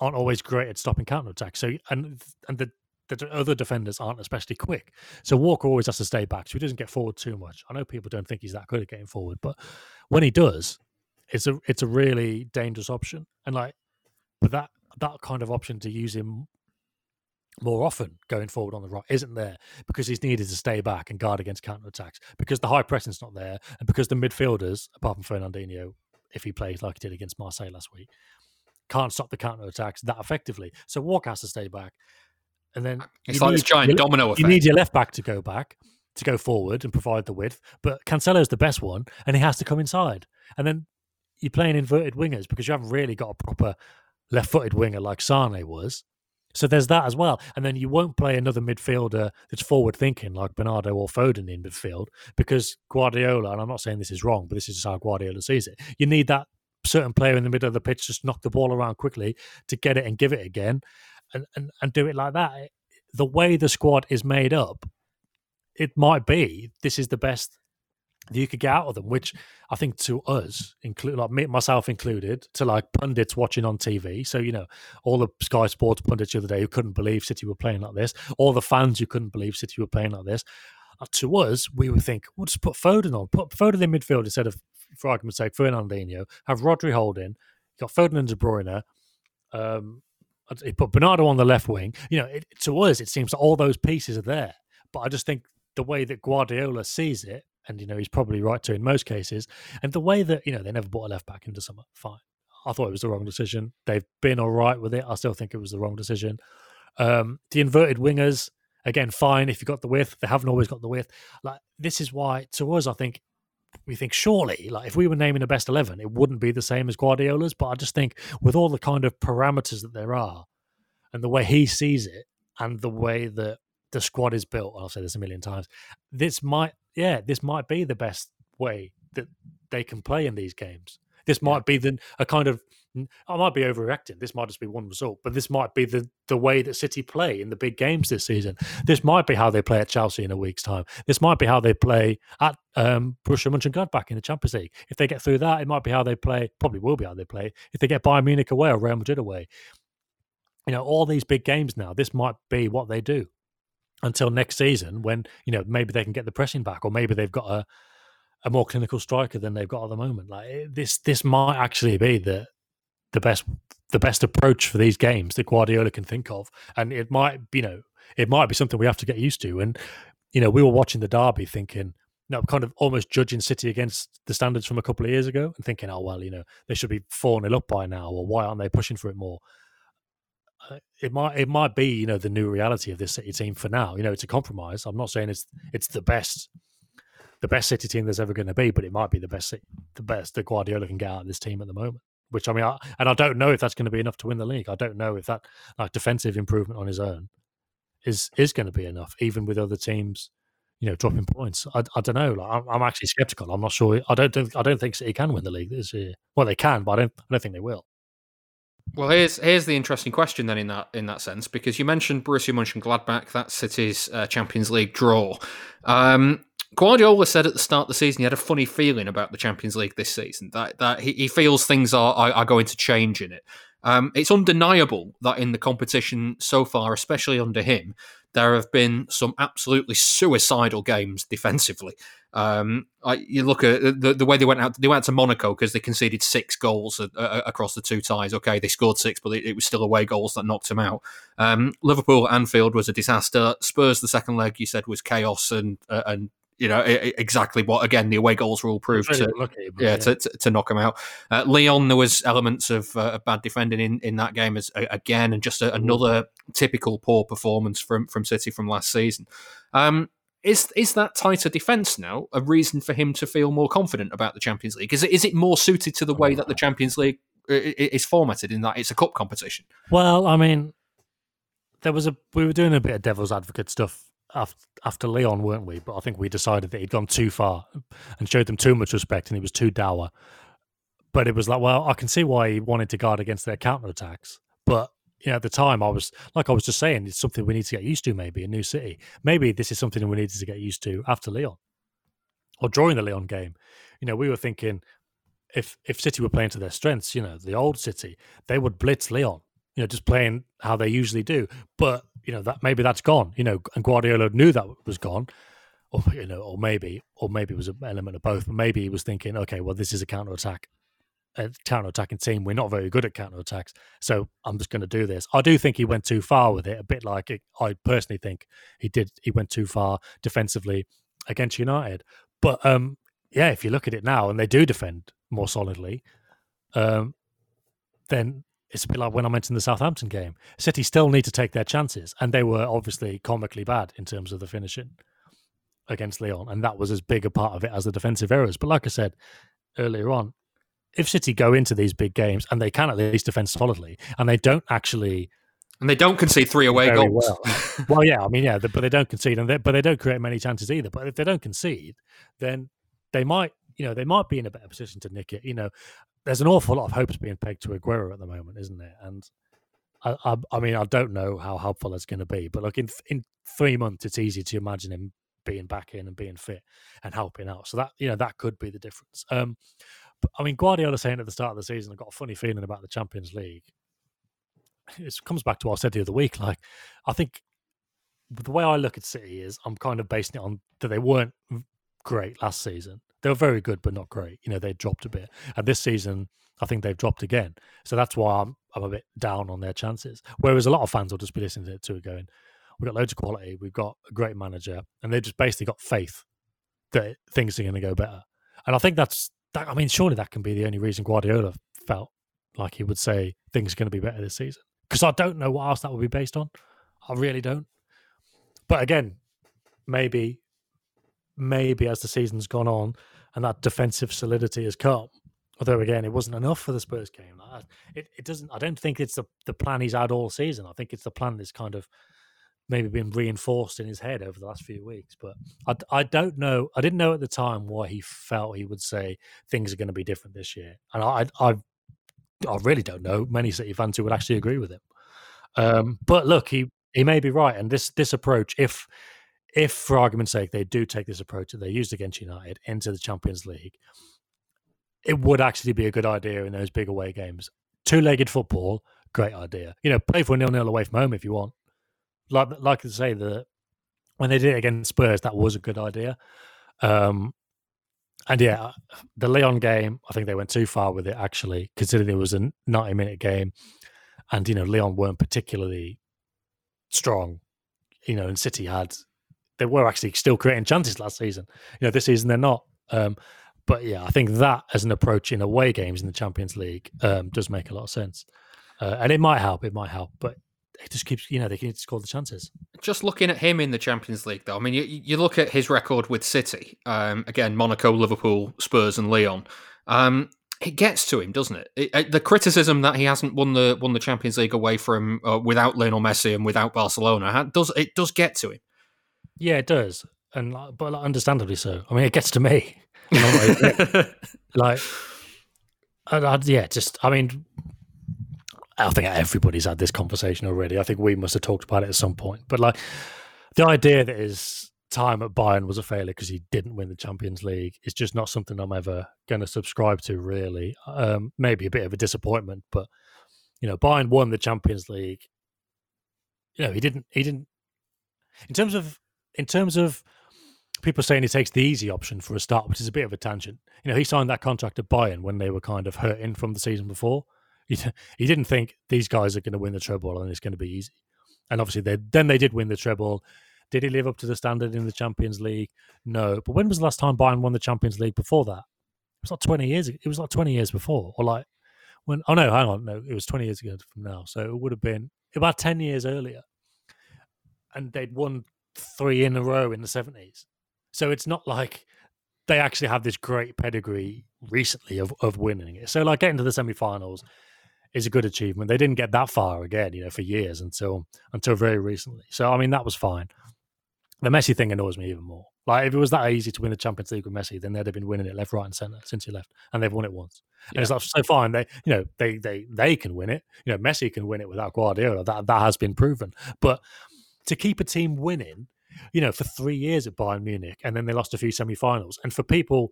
Speaker 2: aren't always great at stopping counter attacks. So and and the the other defenders aren't especially quick. So Walker always has to stay back, so he doesn't get forward too much. I know people don't think he's that good at getting forward, but when he does, it's a it's a really dangerous option. And like but that that kind of option to use him more often going forward on the right isn't there because he's needed to stay back and guard against counter attacks because the high pressing's not there and because the midfielders, apart from Fernandinho, if he plays like he did against Marseille last week, can't stop the counter attacks that effectively. So Walker has to stay back, and then
Speaker 1: it's like this giant
Speaker 2: your,
Speaker 1: domino effect.
Speaker 2: You need your left back to go back to go forward and provide the width, but Cancelo's the best one, and he has to come inside, and then you're playing inverted wingers because you haven't really got a proper left-footed winger like Sane was. So there's that as well. And then you won't play another midfielder that's forward thinking like Bernardo or Foden in midfield because Guardiola, and I'm not saying this is wrong, but this is just how Guardiola sees it. You need that certain player in the middle of the pitch just knock the ball around quickly to get it and give it again and, and, and do it like that. The way the squad is made up, it might be this is the best you could get out of them, which I think to us, include like me, myself included, to like pundits watching on TV. So you know, all the Sky Sports pundits the other day who couldn't believe City were playing like this, all the fans who couldn't believe City were playing like this. Uh, to us, we would think, we'll just put Foden on, put Foden in midfield instead of, for argument's sake, Fernandinho. Have Rodri holding, got Foden and De Bruyne. Um, he put Bernardo on the left wing. You know, it, to us, it seems that all those pieces are there. But I just think the way that Guardiola sees it and you know he's probably right to in most cases. And the way that you know they never bought a left back into summer, fine. I thought it was the wrong decision. They've been all right with it. I still think it was the wrong decision. Um, the inverted wingers, again, fine if you got the width. They haven't always got the width. Like this is why to us, I think we think surely, like if we were naming the best eleven, it wouldn't be the same as Guardiola's. But I just think with all the kind of parameters that there are, and the way he sees it, and the way that the squad is built, I'll say this a million times. This might, yeah, this might be the best way that they can play in these games. This might be the a kind of I might be overreacting. This might just be one result, but this might be the the way that City play in the big games this season. This might be how they play at Chelsea in a week's time. This might be how they play at um, Borussia Mönchengladbach in the Champions League. If they get through that, it might be how they play. Probably will be how they play if they get Bayern Munich away or Real Madrid away. You know, all these big games now. This might be what they do until next season, when you know maybe they can get the pressing back, or maybe they've got a a more clinical striker than they've got at the moment. Like eh, this, this might actually be the the best the best approach for these games that Guardiola can think of, and it might you know it might be something we have to get used to. And you know we were watching the derby thinking. No, kind of almost judging City against the standards from a couple of years ago and thinking, oh, well, you know, they should be 4 0 up by now, or why aren't they pushing for it more? Uh, it might it might be you know the new reality of this City team for now. You know, it's a compromise. I'm not saying it's it's the best the best City team there's ever going to be, but it might be the best the best that Guardiola can get out of this team at the moment. Which I mean, I, and I don't know if that's going to be enough to win the league. I don't know if that like defensive improvement on his own is is going to be enough, even with other teams, you know, dropping points. I, I don't know. Like, I'm, I'm actually skeptical. I'm not sure. I don't think I don't think City can win the league this year. Well, they can, but I don't. I don't think they will.
Speaker 1: Well, here's here's the interesting question then in that in that sense because you mentioned Borussia Mönchengladbach, that City's uh, Champions League draw. Um, Guardiola said at the start of the season he had a funny feeling about the Champions League this season. That that he, he feels things are, are, are going to change in it. Um, it's undeniable that in the competition so far, especially under him, there have been some absolutely suicidal games defensively. Um, I, you look at the, the way they went out. They went out to Monaco because they conceded six goals a, a, across the two ties. Okay, they scored six, but it, it was still away goals that knocked them out. Um, Liverpool Anfield was a disaster. Spurs the second leg you said was chaos and uh, and you know exactly what again the away goals rule proved really to, lucky, yeah, yeah. To, to, to, knock them out. Uh, Lyon there was elements of, uh, bad defending in, in that game as again and just a, another typical poor performance from from City from last season. Um, is is that tighter defence now a reason for him to feel more confident about the Champions League? Is it is it more suited to the way that the Champions League is formatted in that it's a cup competition?
Speaker 2: Well, I mean, there was a we were doing a bit of devil's advocate stuff after, after Lyon, weren't we? But I think we decided that he'd gone too far and showed them too much respect, and he was too dour. But it was like, well, I can see why he wanted to guard against their counter attacks, but you know, at the time, I was like I was just saying, it's something we need to get used to. Maybe a new city. Maybe this is something we needed to get used to after Lyon or during the Lyon game. You know, we were thinking if if City were playing to their strengths, you know, the old City, they would blitz Lyon. You know, just playing how they usually do. But you know that maybe that's gone. You know, and Guardiola knew that was gone, or you know, or maybe, or maybe it was an element of both. But maybe he was thinking, okay, well, this is a counter attack, a counter attacking team. We're not very good at counter attacks, so I'm just going to do this. I do think he went too far with it. A bit like it, I personally think he did. He went too far defensively against United. But um, yeah, if you look at it now, and they do defend more solidly, um, then it's a bit like when I mentioned the Southampton game. City still need to take their chances, and they were obviously comically bad in terms of the finishing against Lyon, and that was as big a part of it as the defensive errors. But like I said earlier on, if City go into these big games and they can at least defend solidly, and they don't actually.
Speaker 1: And they don't concede three away goals.
Speaker 2: Well. well, yeah, I mean, yeah, but they don't concede, and they, but they don't create many chances either. But if they don't concede, then they might, you know, they might be in a better position to nick it. You know, there's an awful lot of hopes being pegged to Aguero at the moment, isn't there? And I, I, I mean, I don't know how helpful that's going to be, but look, in in three months, it's easy to imagine him being back in and being fit and helping out. So that you know that could be the difference. Um, but, I mean, Guardiola saying at the start of the season, I've got a funny feeling about the Champions League. It comes back to what I said the other week. Like, I think the way I look at City is I'm kind of basing it on that they weren't great last season they were very good, but not great. You know, they dropped a bit. And this season, I think they've dropped again. So that's why I'm, I'm a bit down on their chances. Whereas a lot of fans will just be listening to it too, going, we've got loads of quality, we've got a great manager, and they've just basically got faith that things are going to go better. And I think that's, that, I mean, surely that can be the only reason Guardiola felt like he would say things are going to be better this season. Because I don't know what else that would be based on. I really don't. But again, maybe maybe as the season's gone on and that defensive solidity has come. Although again, it wasn't enough for the Spurs game. It it doesn't. I don't think it's the the plan he's had all season. I think it's the plan that's kind of maybe been reinforced in his head over the last few weeks. But I, I don't know. I didn't know at the time why he felt he would say things are going to be different this year, and I I I really don't know many City fans who would actually agree with him. Um, but look, he he may be right, and this this approach, if if for argument's sake they do take this approach that they used against United into the Champions League, it would actually be a good idea in those big away games. Two legged football, great idea. You know, play for nil nil away from home if you want. Like like I say, the when they did it against Spurs, that was a good idea. Um, and yeah, the Lyon game, I think they went too far with it actually, considering it was a 90 minute game. And, you know, Lyon weren't particularly strong, you know, and City had, they were actually still creating chances last season. You know, this season they're not. Um, but yeah, I think that as an approach in away games in the Champions League um, does make a lot of sense. Uh, and it might help, it might help. But it just keeps, you know, they can score the chances.
Speaker 1: Just looking at him in the Champions League, though, I mean, you, you look at his record with City, um, again, Monaco, Liverpool, Spurs, and Lyon. Um, it gets to him, doesn't it? it, it the criticism that he hasn't won the won the Champions League away from uh, without Lionel Messi and without Barcelona does it does get to him.
Speaker 2: Yeah, it does, and but understandably so. I mean, it gets to me. like, I, I, yeah, just I mean, I think everybody's had this conversation already. I think we must have talked about it at some point. But like the idea that his time at Bayern was a failure because he didn't win the Champions League is just not something I'm ever going to subscribe to. Really, um, maybe a bit of a disappointment, but you know, Bayern won the Champions League. You know, he didn't. He didn't. In terms of in terms of people saying he takes the easy option for a start, which is a bit of a tangent. You know, he signed that contract at Bayern when they were kind of hurting from the season before he, he didn't think these guys are going to win the treble and it's going to be easy. And obviously, they then they did win the treble. Did he live up to the standard in the Champions League? No. But when was the last time Bayern won the Champions League before that? It was like twenty years. It was like twenty years before, or like when? Oh no, hang on, no, it was twenty years ago from now. So it would have been about ten years earlier, and they'd won three in a row in the seventies. So it's not like they actually have this great pedigree recently of, of winning it. So like getting to the semi-finals is a good achievement. They didn't get that far again, you know, for years until until very recently. So I mean, that was fine. The Messi thing annoys me even more. Like if it was that easy to win the Champions League with Messi, then they'd have been winning it left, right, and centre since he left, and they've won it once. Yeah. And it's like so fine. They, you know, they they they can win it. You know, Messi can win it without Guardiola. That that has been proven. But to keep a team winning, you know, for three years at Bayern Munich, and then they lost a few semi-finals, and for people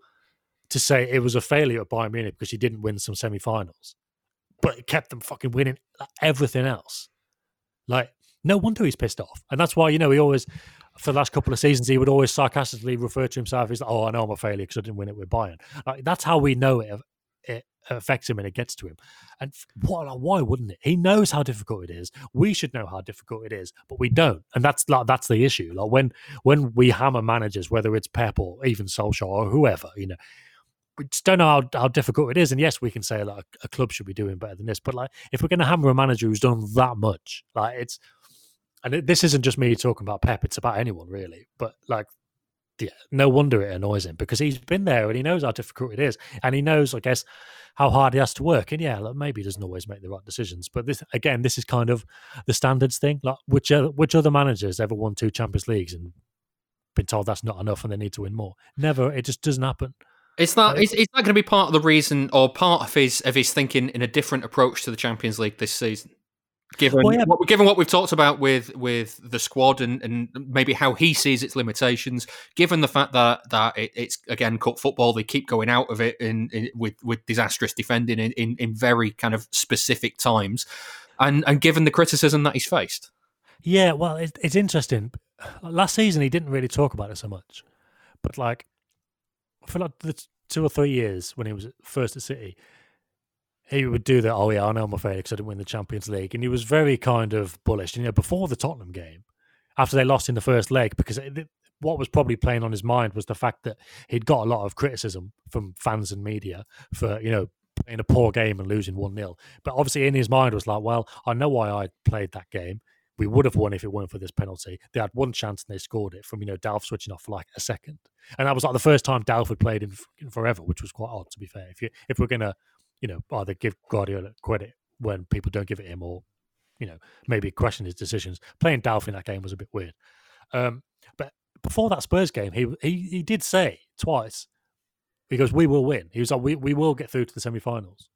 Speaker 2: to say it was a failure at Bayern Munich because he didn't win some semi-finals but it kept them fucking winning everything else. Like, no wonder he's pissed off. And that's why, you know, he always, for the last couple of seasons, he would always sarcastically refer to himself as, oh, I know I'm a failure because I didn't win it with Bayern. Like, that's how we know it, it affects him and it gets to him. And why, why wouldn't it? He knows how difficult it is. We should know how difficult it is, but we don't. And that's like, that's the issue. Like when, when we hammer managers, whether it's Pep or even Solskjaer or whoever, you know, we just don't know how, how difficult it is. And yes, we can say like a club should be doing better than this, but like if we're going to hammer a manager who's done that much, like it's, and this isn't just me talking about Pep; it's about anyone really. But like, yeah, no wonder it annoys him because he's been there and he knows how difficult it is, and he knows, I guess, how hard he has to work. And yeah, like maybe he doesn't always make the right decisions, but this again, this is kind of the standards thing. Like, which other, which other managers ever won two Champions Leagues and been told that's not enough and they need to win more? Never. It just doesn't happen.
Speaker 1: It's not. It's, it's not going to be part of the reason or part of his of his thinking in a different approach to the Champions League this season. Given well, yeah. what, given what we've talked about with with the squad and, and maybe how he sees its limitations, given the fact that that it, it's again cut football, they keep going out of it in, in with with disastrous defending in, in, in very kind of specific times, and and given the criticism that he's faced.
Speaker 2: Yeah, well, it, it's interesting. Last season he didn't really talk about it so much, but like for like the two or three years when he was first at City, he would do that. Oh yeah, I know I'm a failure because I didn't win the Champions League, and he was very kind of bullish. You know, before the Tottenham game, after they lost in the first leg, because it, what was probably playing on his mind was the fact that he'd got a lot of criticism from fans and media for you know playing a poor game and losing one 0 But obviously, in his mind was like, well, I know why I played that game we would have won if it weren't for this penalty. They had one chance and they scored it from you know Delph switching off for like a second, and that was like the first time Delph had played in, in forever, which was quite odd to be fair. If you if we're gonna you know either give Guardiola credit when people don't give it him or you know maybe question his decisions, playing Delph in that game was a bit weird. Um, but before that Spurs game, he he he did say twice. He goes, "We will win." He was like, "We we will get through to the semi-finals."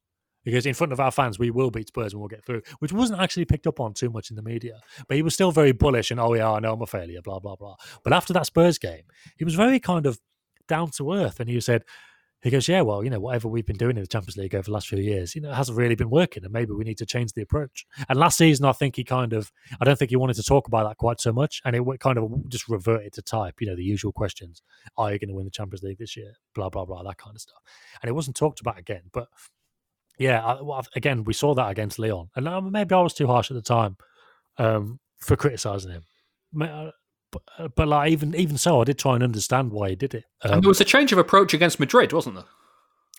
Speaker 2: Because in front of our fans, we will beat Spurs and we'll get through, which wasn't actually picked up on too much in the media. But he was still very bullish and, oh, yeah, I know I'm a failure, blah, blah, blah. But after that Spurs game, he was very kind of down to earth. And he said, he goes, yeah, well, you know, whatever we've been doing in the Champions League over the last few years, you know, it hasn't really been working, and maybe we need to change the approach. And last season, I think he kind of, I don't think he wanted to talk about that quite so much, and it kind of just reverted to type, you know, the usual questions: Are you going to win the Champions League this year? Blah blah blah, that kind of stuff. And it wasn't talked about again. But yeah, I, well, again, we saw that against Lyon, and um, maybe I was too harsh at the time um, for criticizing him. But, uh, but, like even even so, I did try and understand why he did it.
Speaker 1: Um, and there was a change of approach against Madrid, wasn't there?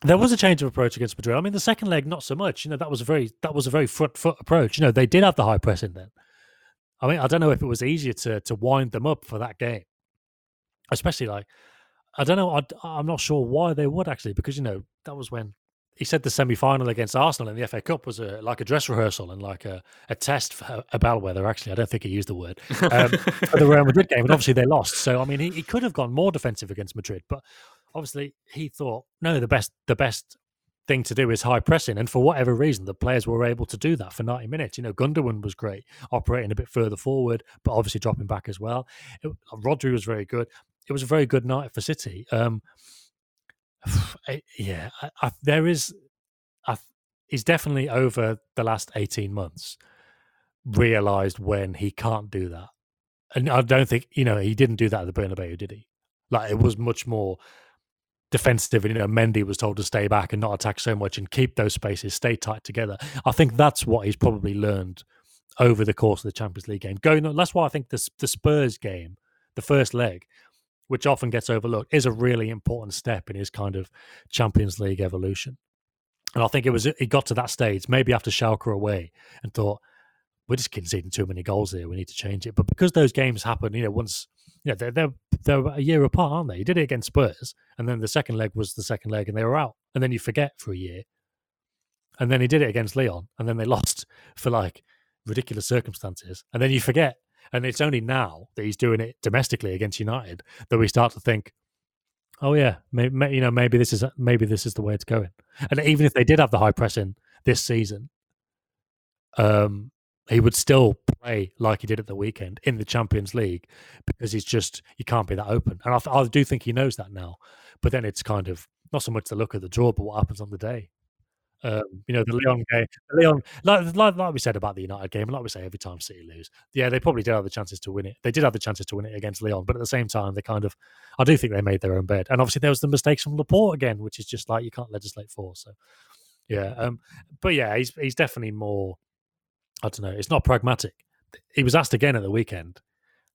Speaker 2: There was a change of approach against Madrid. I mean, the second leg, not so much. You know, that was a very that was a very front foot approach. You know, they did have the high press in then. I mean, I don't know if it was easier to to wind them up for that game, especially like I don't know. I, I'm not sure why they would actually, because you know that was when he said the semi final against Arsenal in the FA Cup was a, like a dress rehearsal and like a, a test for a bellwether. Actually, I don't think he used the word um, for the Real Madrid game, and obviously they lost. So I mean, he, he could have gone more defensive against Madrid, but obviously he thought no, the best the best thing to do is high pressing, and for whatever reason, the players were able to do that for ninety minutes. You know, Gundogan was great, operating a bit further forward, but obviously dropping back as well. It, Rodri was very good. It was a very good night for City. Um, yeah, I, I, there is. He's definitely over the last eighteen months realized when he can't do that, and I don't think you know he didn't do that at the Bernabeu, did he? Like it was much more defensive, and you know Mendy was told to stay back and not attack so much and keep those spaces, stay tight together. I think that's what he's probably learned over the course of the Champions League game. Going, that's why I think the the Spurs game, the first leg, which often gets overlooked, is a really important step in his kind of Champions League evolution. And I think it was he got to that stage, maybe after Schalke away, and thought, we're just conceding too many goals here. We need to change it. But because those games happen, you know, once you know, they're, they're they're a year apart, aren't they? He did it against Spurs, and then the second leg was the second leg, and they were out. And then you forget for a year, and then he did it against Lyon, and then they lost for like ridiculous circumstances, and then you forget, and it's only now that he's doing it domestically against United that we start to think, oh yeah, maybe, you know maybe this is maybe this is the way it's going. And even if they did have the high pressing this season, um, he would still play like he did at the weekend in the Champions League because he's just you can't be that open. And I, I do think he knows that now. But then it's kind of not so much the look of the draw, but what happens on the day. Um, you know, the Lyon game, the Lyon, like, like, like we said about the United game, like we say every time City lose, yeah, they probably did have the chances to win it. They did have the chances to win it against Lyon, but at the same time, they kind of, I do think they made their own bed. And obviously, there was the mistakes from Laporte again, which is just like you can't legislate for. So, yeah, um, but yeah, he's he's definitely more. I don't know. It's not pragmatic. He was asked again at the weekend,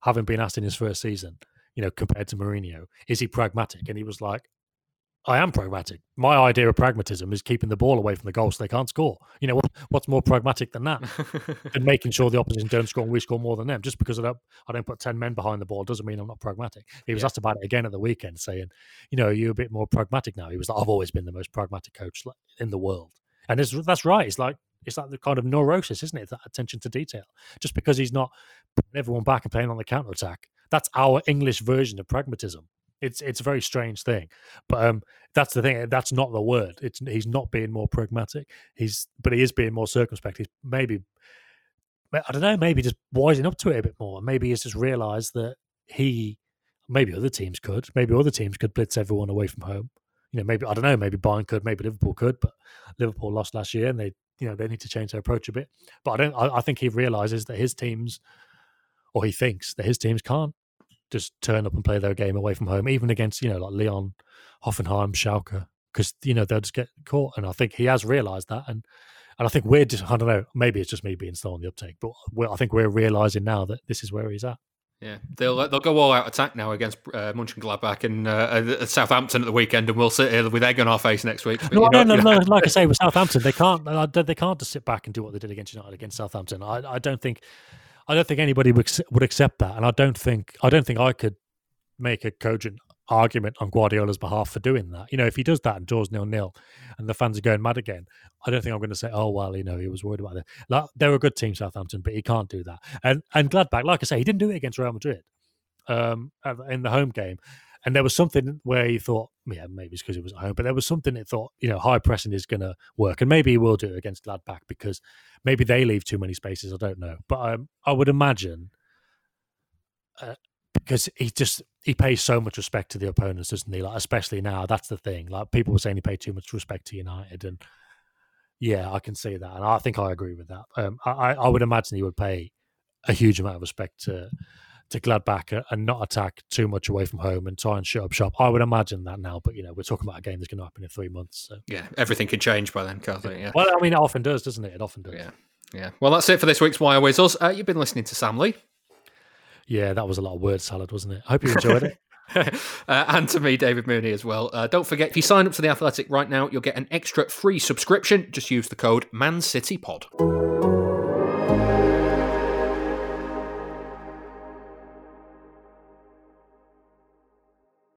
Speaker 2: having been asked in his first season, you know, compared to Mourinho, is he pragmatic? And he was like, I am pragmatic. My idea of pragmatism is keeping the ball away from the goal so they can't score. You know, what, what's more pragmatic than that? and making sure the opposition don't score and we score more than them. Just because I don't, I don't put 10 men behind the ball doesn't mean I'm not pragmatic. He was yeah. asked about it again at the weekend, saying, you know, you're a bit more pragmatic now. He was like, I've always been the most pragmatic coach in the world. And that's right. It's like, it's like the kind of neurosis, isn't it? That attention to detail. Just because he's not putting everyone back and playing on the counter attack, that's our English version of pragmatism. It's it's a very strange thing, but um, that's the thing. That's not the word. It's he's not being more pragmatic. He's but he is being more circumspect. He's maybe I don't know. Maybe just wising up to it a bit more. Maybe he's just realised that he, maybe other teams could. Maybe other teams could blitz everyone away from home. You know, maybe I don't know. Maybe Bayern could. Maybe Liverpool could. But Liverpool lost last year, and they you know they need to change their approach a bit. But I don't. I, I think he realizes that his teams, or he thinks that his teams can't just turn up and play their game away from home, even against you know like Lyon, Hoffenheim, Schalke, because you know they'll just get caught. And I think he has realised that, and and I think we're just I don't know, maybe it's just me being slow on the uptake, but I think we're realising now that this is where he's at.
Speaker 1: Yeah, they'll they'll go all out attack now against uh, Mönchengladbach and uh, Southampton at the weekend, and we'll sit here with egg on our face next week.
Speaker 2: No, no, no, no, Like I say, with Southampton, they can't they can't just sit back and do what they did against United against Southampton. I, I don't think I don't think anybody would would accept that, and I don't think I don't think I could make a cogent argument on Guardiola's behalf for doing that. You know, if he does that and draws nil nil, and the fans are going mad again, I don't think I'm going to say, oh well, you know, he was worried about that. Like, they're a good team, Southampton, but he can't do that. And and Gladbach, like I say, he didn't do it against Real Madrid um, in the home game. And there was something where he thought, yeah, maybe it's because it was at home, but there was something that thought, you know, high pressing is going to work, and maybe he will do it against Gladbach because maybe they leave too many spaces. I don't know, but um, I would imagine uh, because he just he pays so much respect to the opponents, doesn't he? Like especially now, that's the thing. Like people were saying, he paid too much respect to United, and yeah, I can see that, and I think I agree with that. Um, I, I I would imagine he would pay a huge amount of respect to to Gladbach and not attack too much away from home and try and shut up shop. I would imagine that now, but you know, we're talking about a game that's going to happen in three months. So.
Speaker 1: Yeah, everything can change by then, can't it? Yeah.
Speaker 2: Well, I mean, it often does, doesn't it? It often does.
Speaker 1: Yeah. Yeah. Well, that's it for this week's Wire Us. Uh, you've been listening to Sam Lee.
Speaker 2: Yeah, that was a lot of word salad, wasn't it? I hope you enjoyed it.
Speaker 1: uh, and to me, David Mooney, as well. Uh, don't forget, if you sign up to The Athletic right now, you'll get an extra free subscription. Just use the code ManCityPod.